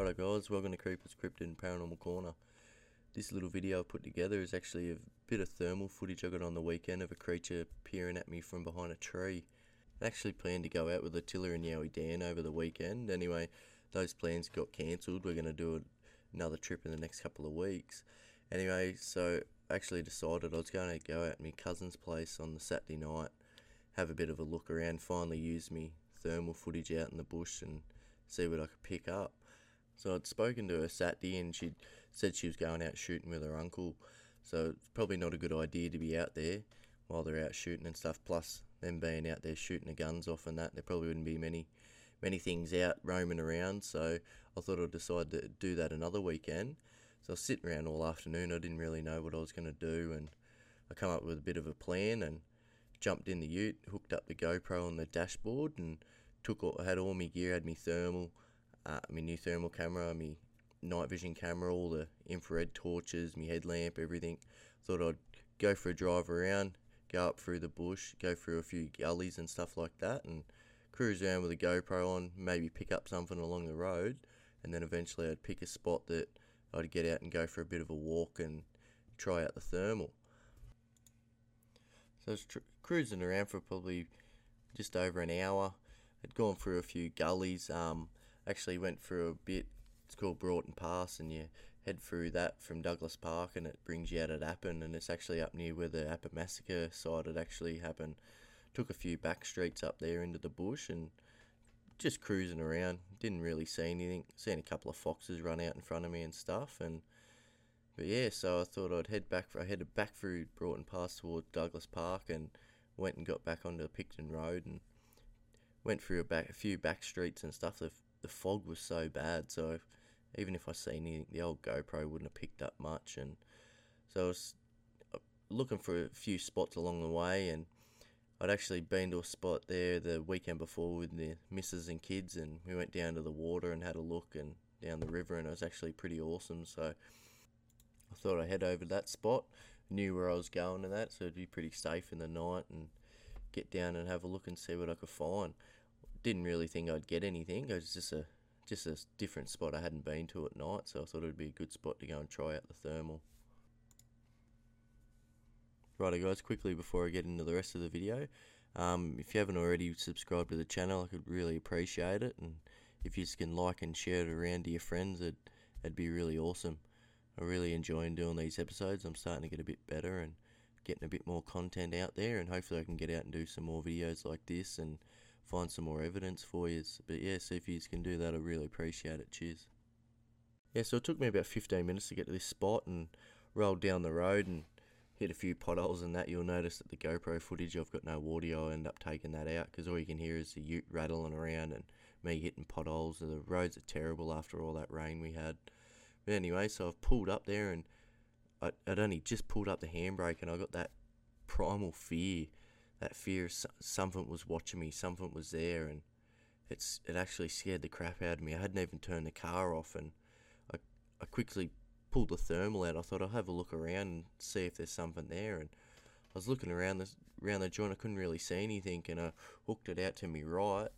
Righto guys, welcome to Creepers Cryptid and Paranormal Corner. This little video I've put together is actually a bit of thermal footage I got on the weekend of a creature peering at me from behind a tree. I actually planned to go out with Attila and Yowie Dan over the weekend. Anyway, those plans got cancelled. We're going to do another trip in the next couple of weeks. Anyway, so I actually decided I was going to go out to my cousin's place on the Saturday night, have a bit of a look around, finally use me thermal footage out in the bush and see what I could pick up. So I'd spoken to her Saturday and she said she was going out shooting with her uncle. So it's probably not a good idea to be out there while they're out shooting and stuff. Plus them being out there shooting the guns off and that, there probably wouldn't be many many things out roaming around. So I thought I'd decide to do that another weekend. So I was sitting around all afternoon. I didn't really know what I was going to do, and I come up with a bit of a plan and jumped in the Ute, hooked up the GoPro on the dashboard, and took all, had all my gear, had my thermal uh, my new thermal camera, my night vision camera, all the infrared torches, my headlamp, everything. Thought I'd go for a drive around, go up through the bush, go through a few gullies and stuff like that, and cruise around with a GoPro on, maybe pick up something along the road, and then eventually I'd pick a spot that I'd get out and go for a bit of a walk and try out the thermal. So I was tr- cruising around for probably just over an hour. I'd gone through a few gullies. Um, actually went through a bit. It's called Broughton Pass, and you head through that from Douglas Park, and it brings you out at Appin, and it's actually up near where the Appin massacre site had actually happened. Took a few back streets up there into the bush, and just cruising around. Didn't really see anything. Seen a couple of foxes run out in front of me and stuff, and but yeah, so I thought I'd head back. I headed back through Broughton Pass toward Douglas Park, and went and got back onto Picton Road, and went through a, back, a few back streets and stuff. The the fog was so bad, so even if I seen anything, the old GoPro wouldn't have picked up much. And so I was uh, looking for a few spots along the way, and I'd actually been to a spot there the weekend before with the missus and kids, and we went down to the water and had a look and down the river, and it was actually pretty awesome. So I thought I'd head over to that spot. Knew where I was going and that, so it'd be pretty safe in the night and get down and have a look and see what I could find didn't really think I'd get anything. It was just a just a different spot I hadn't been to at night, so I thought it'd be a good spot to go and try out the thermal. Righto guys, quickly before I get into the rest of the video, um, if you haven't already subscribed to the channel, I could really appreciate it, and if you can like and share it around to your friends, it'd, it'd be really awesome. I really enjoy doing these episodes. I'm starting to get a bit better and getting a bit more content out there, and hopefully I can get out and do some more videos like this and find some more evidence for you. But yeah, see if you can do that. I really appreciate it. Cheers. Yeah, so it took me about 15 minutes to get to this spot and rolled down the road and hit a few potholes and that. You'll notice that the GoPro footage, I've got no audio. I end up taking that out because all you can hear is the ute rattling around and me hitting potholes. The roads are terrible after all that rain we had. But anyway, so I've pulled up there and I'd only just pulled up the handbrake and I got that primal fear that fear something was watching me, something was there, and it's it actually scared the crap out of me. I hadn't even turned the car off, and I I quickly pulled the thermal out. I thought I'll have a look around and see if there's something there, and I was looking around the around the joint. I couldn't really see anything, and I hooked it out to me right,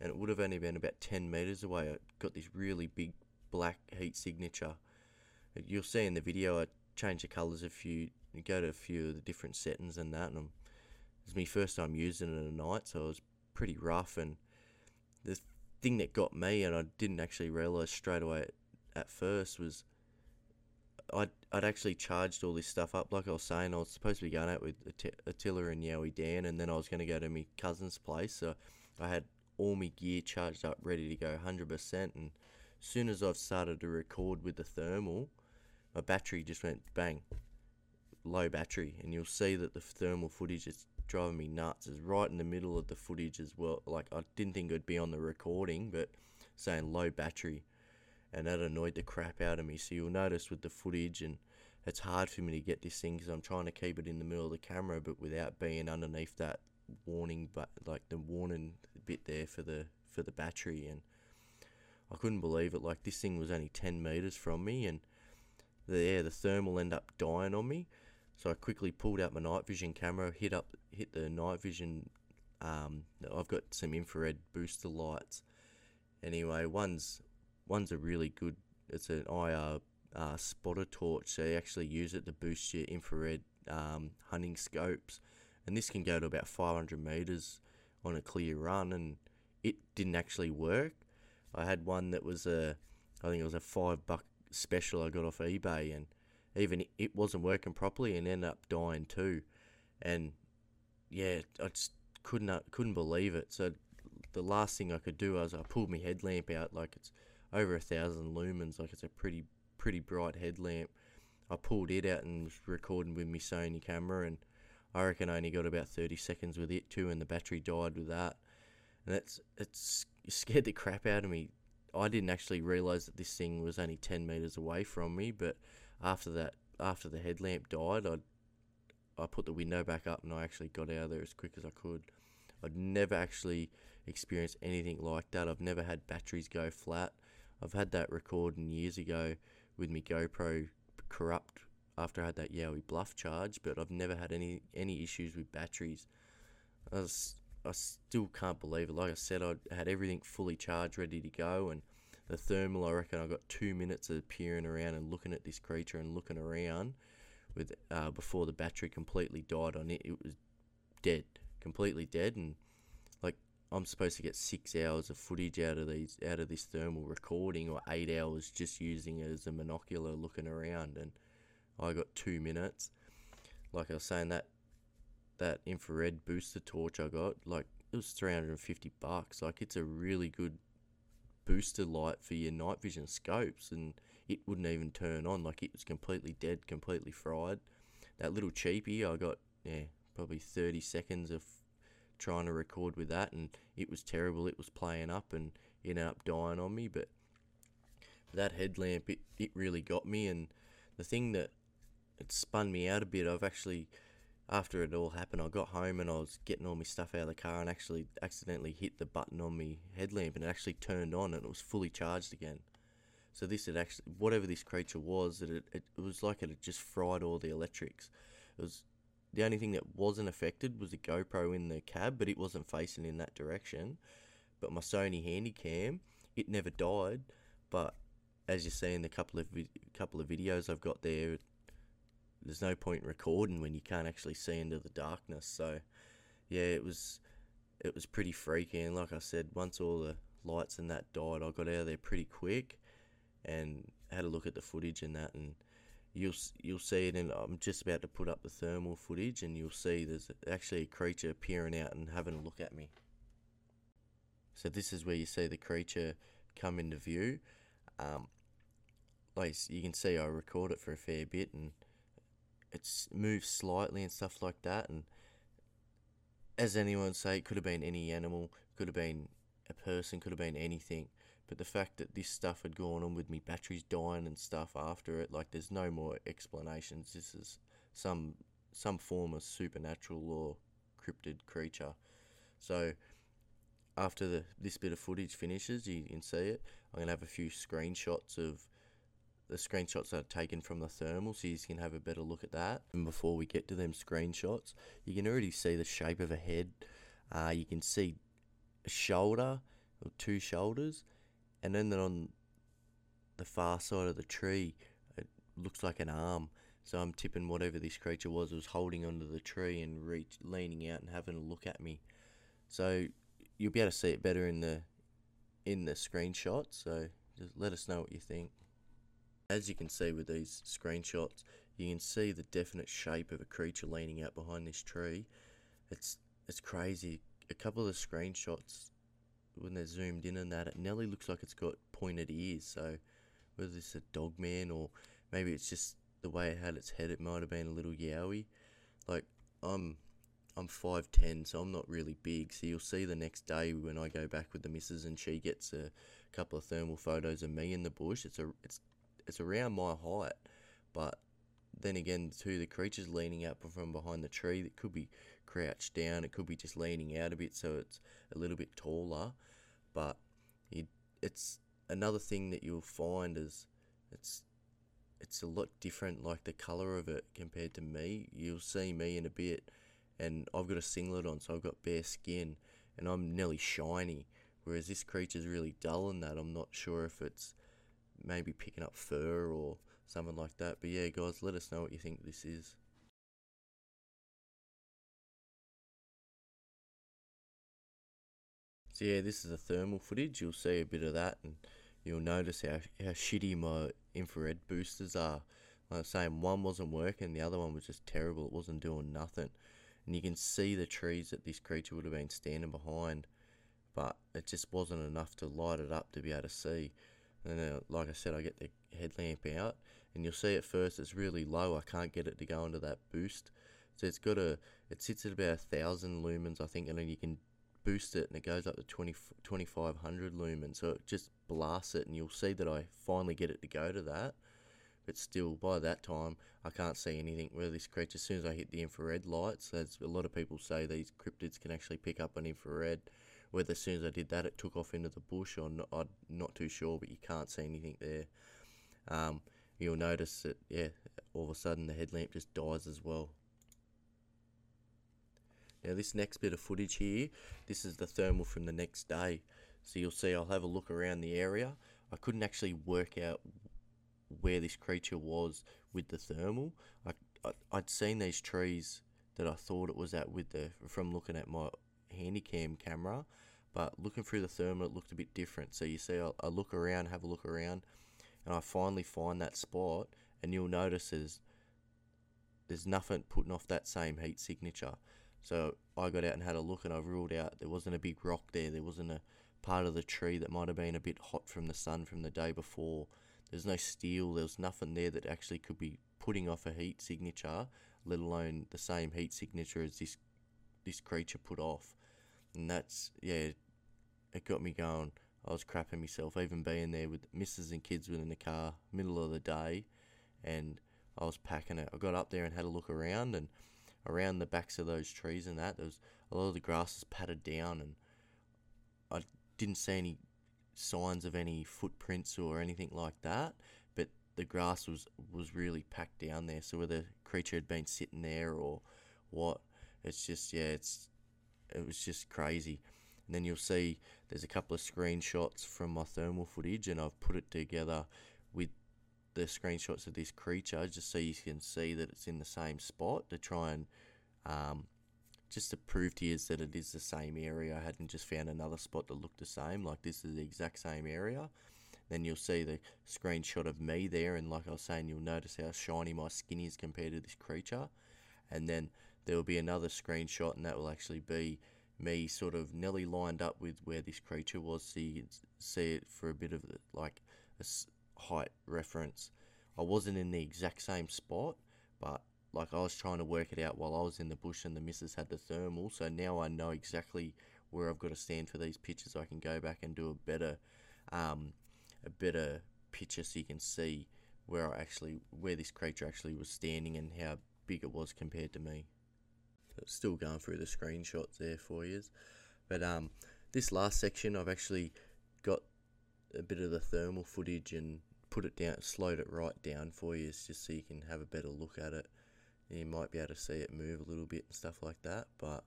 and it would have only been about ten meters away. I got this really big black heat signature. You'll see in the video I changed the colours a few, go to a few of the different settings and that, and I'm was my first time using it at night, so it was pretty rough. And the thing that got me, and I didn't actually realize straight away at, at first, was I'd, I'd actually charged all this stuff up. Like I was saying, I was supposed to be going out with Attila and Yowie Dan, and then I was going to go to my cousin's place. So I had all my gear charged up, ready to go 100%. And as soon as I've started to record with the thermal, my battery just went bang, low battery. And you'll see that the thermal footage is driving me nuts is right in the middle of the footage as well. Like I didn't think it'd be on the recording, but saying low battery, and that annoyed the crap out of me. So you'll notice with the footage, and it's hard for me to get this thing because I'm trying to keep it in the middle of the camera, but without being underneath that warning, but like the warning bit there for the for the battery, and I couldn't believe it. Like this thing was only ten meters from me, and there the thermal end up dying on me. So I quickly pulled out my night vision camera, hit up, hit the night vision. Um, I've got some infrared booster lights. Anyway, one's one's a really good. It's an IR uh, spotter torch. So you actually use it to boost your infrared um, hunting scopes, and this can go to about 500 meters on a clear run, and it didn't actually work. I had one that was a, I think it was a five buck special I got off eBay, and even it wasn't working properly and ended up dying too. And yeah, I just couldn't couldn't believe it. So the last thing I could do was I pulled my headlamp out, like it's over a thousand lumens, like it's a pretty pretty bright headlamp. I pulled it out and was recording with my Sony camera, and I reckon I only got about 30 seconds with it too, and the battery died with that. And that's it's scared the crap out of me. I didn't actually realize that this thing was only 10 meters away from me, but after that, after the headlamp died, I I put the window back up and I actually got out of there as quick as I could. I'd never actually experienced anything like that. I've never had batteries go flat. I've had that recording years ago with my GoPro corrupt after I had that Yowie Bluff charge, but I've never had any any issues with batteries. I, was, I still can't believe it. Like I said, I had everything fully charged, ready to go, and the thermal. I reckon I got two minutes of peering around and looking at this creature and looking around with uh, before the battery completely died on it. It was dead, completely dead, and like I'm supposed to get six hours of footage out of these out of this thermal recording, or eight hours just using it as a monocular looking around, and I got two minutes. Like I was saying, that that infrared booster torch I got, like it was 350 bucks. Like it's a really good booster light for your night vision scopes, and it wouldn't even turn on. Like it was completely dead, completely fried. That little cheapie, I got yeah probably 30 seconds of trying to record with that, and it was terrible. It was playing up, and ended up dying on me. But that headlamp, it, it really got me. And the thing that it spun me out a bit, I've actually after it all happened, I got home and I was getting all my stuff out of the car and actually accidentally hit the button on my headlamp and it actually turned on and it was fully charged again. So this had actually, whatever this creature was, it, it, it was like it had just fried all the electrics. It was the only thing that wasn't affected was the GoPro in the cab, but it wasn't facing in that direction. But my Sony Handycam, it never died. But as you see in the couple of couple of videos I've got there, there's no point in recording when you can't actually see into the darkness. So, yeah, it was it was pretty freaky. And like I said, once all the lights and that died, I got out of there pretty quick and had a look at the footage and that, and you'll you'll see it. And I'm just about to put up the thermal footage, and you'll see there's actually a creature peering out and having a look at me. So this is where you see the creature come into view. Um, like you can see, I record it for a fair bit and it's moved slightly and stuff like that. And as anyone say, it could have been any animal, could have been a person, could have been anything. But the fact that this stuff had gone on with me batteries dying and stuff after it, like there's no more explanations. This is some some form of supernatural or cryptid creature. So after the this bit of footage finishes, you can see it. I'm gonna have a few screenshots of the screenshots are taken from the thermal so you can have a better look at that. And before we get to them screenshots, you can already see the shape of a head. Uh, you can see a shoulder or two shoulders, and then on the far side of the tree, it looks like an arm. So I'm tipping whatever this creature was was holding onto the tree and reach, leaning out and having a look at me. So you'll be able to see it better in the in the screenshot. So just let us know what you think. As you can see with these screenshots, you can see the definite shape of a creature leaning out behind this tree. It's it's crazy. A couple of the screenshots, when they're zoomed in and that, it nearly looks like it's got pointed ears. So whether it's a dog man or maybe it's just the way it had its head, it might have been a little yowie. Like I'm I'm five ten, so I'm not really big. So you'll see the next day when I go back with the missus and she gets a couple of thermal photos of me in the bush. It's a it's it's around my height, but then again, too, the creature's leaning out from behind the tree. It could be crouched down. It could be just leaning out a bit, so it's a little bit taller. But it, it's another thing that you'll find is it's it's a lot different, like the color of it compared to me. You'll see me in a bit, and I've got a singlet on, so I've got bare skin, and I'm nearly shiny. Whereas this creature's really dull in that. I'm not sure if it's maybe picking up fur or something like that. But yeah, guys, let us know what you think this is. So yeah, this is the thermal footage. You'll see a bit of that, and you'll notice how how shitty my infrared boosters are. Like I was saying, one wasn't working, the other one was just terrible. It wasn't doing nothing, and you can see the trees that this creature would have been standing behind, but it just wasn't enough to light it up to be able to see. And uh, like I said, I get the headlamp out, and you'll see at first it's really low. I can't get it to go into that boost, so it's got a it sits at about a thousand lumens, I think, and then you can boost it and it goes up to 20, 2500 lumens. So it just blasts it and you'll see that I finally get it to go to that. But still by that time I can't see anything where this creature as soon as I hit the infrared lights as a lot of people say these cryptids can actually pick up an infrared whether as soon as I did that it took off into the bush or not, I'm not too sure but you can't see anything there um, you'll notice that yeah all of a sudden the headlamp just dies as well now this next bit of footage here, this is the thermal from the next day. So you'll see I'll have a look around the area. I couldn't actually work out where this creature was with the thermal. I, I would seen these trees that I thought it was at with the from looking at my handycam camera, but looking through the thermal it looked a bit different. So you see I, look around, have a look around, and I finally find that spot, and you'll notice there's there's nothing putting off that same heat signature. So I got out and had a look, and I ruled out there wasn't a big rock there. There wasn't a part of the tree that might have been a bit hot from the sun from the day before. There's no steel. There was nothing there that actually could be putting off a heat signature, let alone the same heat signature as this this creature put off. And that's yeah, it got me going. I was crapping myself, even being there with missus and kids within the car, middle of the day, and I was packing it. I got up there and had a look around, and around the backs of those trees and that, there was a lot of the grass is patted down, and I didn't see any signs of any footprints or anything like that. But the grass was was really packed down there, so whether the creature had been sitting there or what, it's just yeah, it's it was just crazy. And then you'll see there's a couple of screenshots from my thermal footage, and I've put it together with the screenshots of this creature just so you can see that it's in the same spot to try and um, just to prove to you that it is the same area. I hadn't just found another spot that looked the same, like this is the exact same area. Then you'll see the screenshot of me there, and like I was saying, you'll notice how shiny my skin is compared to this creature. And then there will be another screenshot, and that will actually be me sort of nearly lined up with where this creature was, so you can see it for a bit of like a height reference. I wasn't in the exact same spot, but like I was trying to work it out while I was in the bush and the missus had the thermal. So now I know exactly where I've got to stand for these pictures. I can go back and do a better, um, a better picture so you can see where I actually where this creature actually was standing and how big it was compared to me. Still going through the screenshots there for you, but um, this last section I've actually got a bit of the thermal footage and put it down, slowed it right down for you, just so you can have a better look at it. You might be able to see it move a little bit and stuff like that. But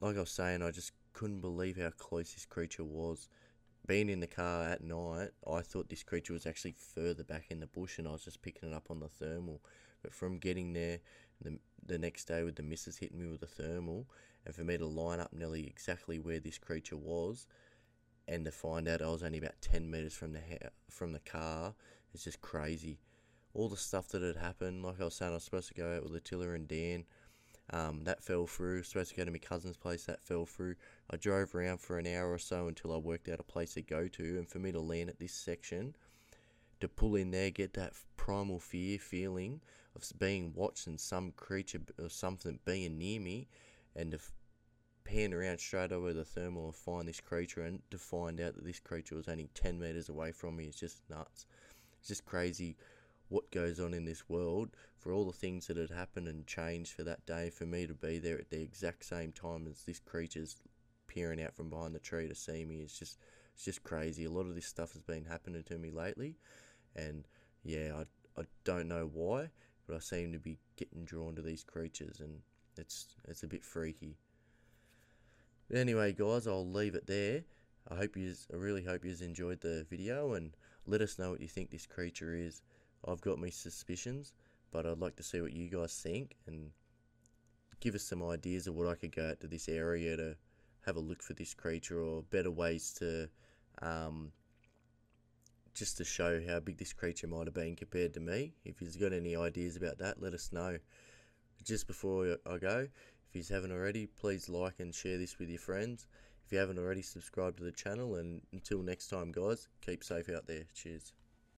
like I was saying, I just couldn't believe how close this creature was. Being in the car at night, I thought this creature was actually further back in the bush, and I was just picking it up on the thermal. But from getting there, the the next day with the missus hitting me with the thermal, and for me to line up nearly exactly where this creature was, and to find out I was only about 10 meters from the ha- from the car is just crazy. All the stuff that had happened, like I was saying, I was supposed to go out with Attila and Dan. Um, that fell through. Supposed to go to my cousin's place. That fell through. I drove around for an hour or so until I worked out a place to go to. And for me to land at this section, to pull in there, get that primal fear feeling of being watched and some creature or something being near me, and to pan around straight over the thermal and find this creature and to find out that this creature was only 10 meters away from me is just nuts. It's just crazy what goes on in this world for all the things that had happened and changed for that day for me to be there at the exact same time as this creature's peering out from behind the tree to see me is just it's just crazy. A lot of this stuff has been happening to me lately and yeah, I, I don't know why, but I seem to be getting drawn to these creatures and it's it's a bit freaky. But anyway, guys, I'll leave it there. I hope you, I really hope you enjoyed the video, and let us know what you think this creature is. I've got my suspicions, but I'd like to see what you guys think and give us some ideas of what I could go out to this area to have a look for this creature or better ways to um, just to show how big this creature might have been compared to me. If you've got any ideas about that, let us know. Just before I go, if you haven't already, please like and share this with your friends. If you haven't already, subscribe to the channel. And until next time, guys, keep safe out there. Cheers.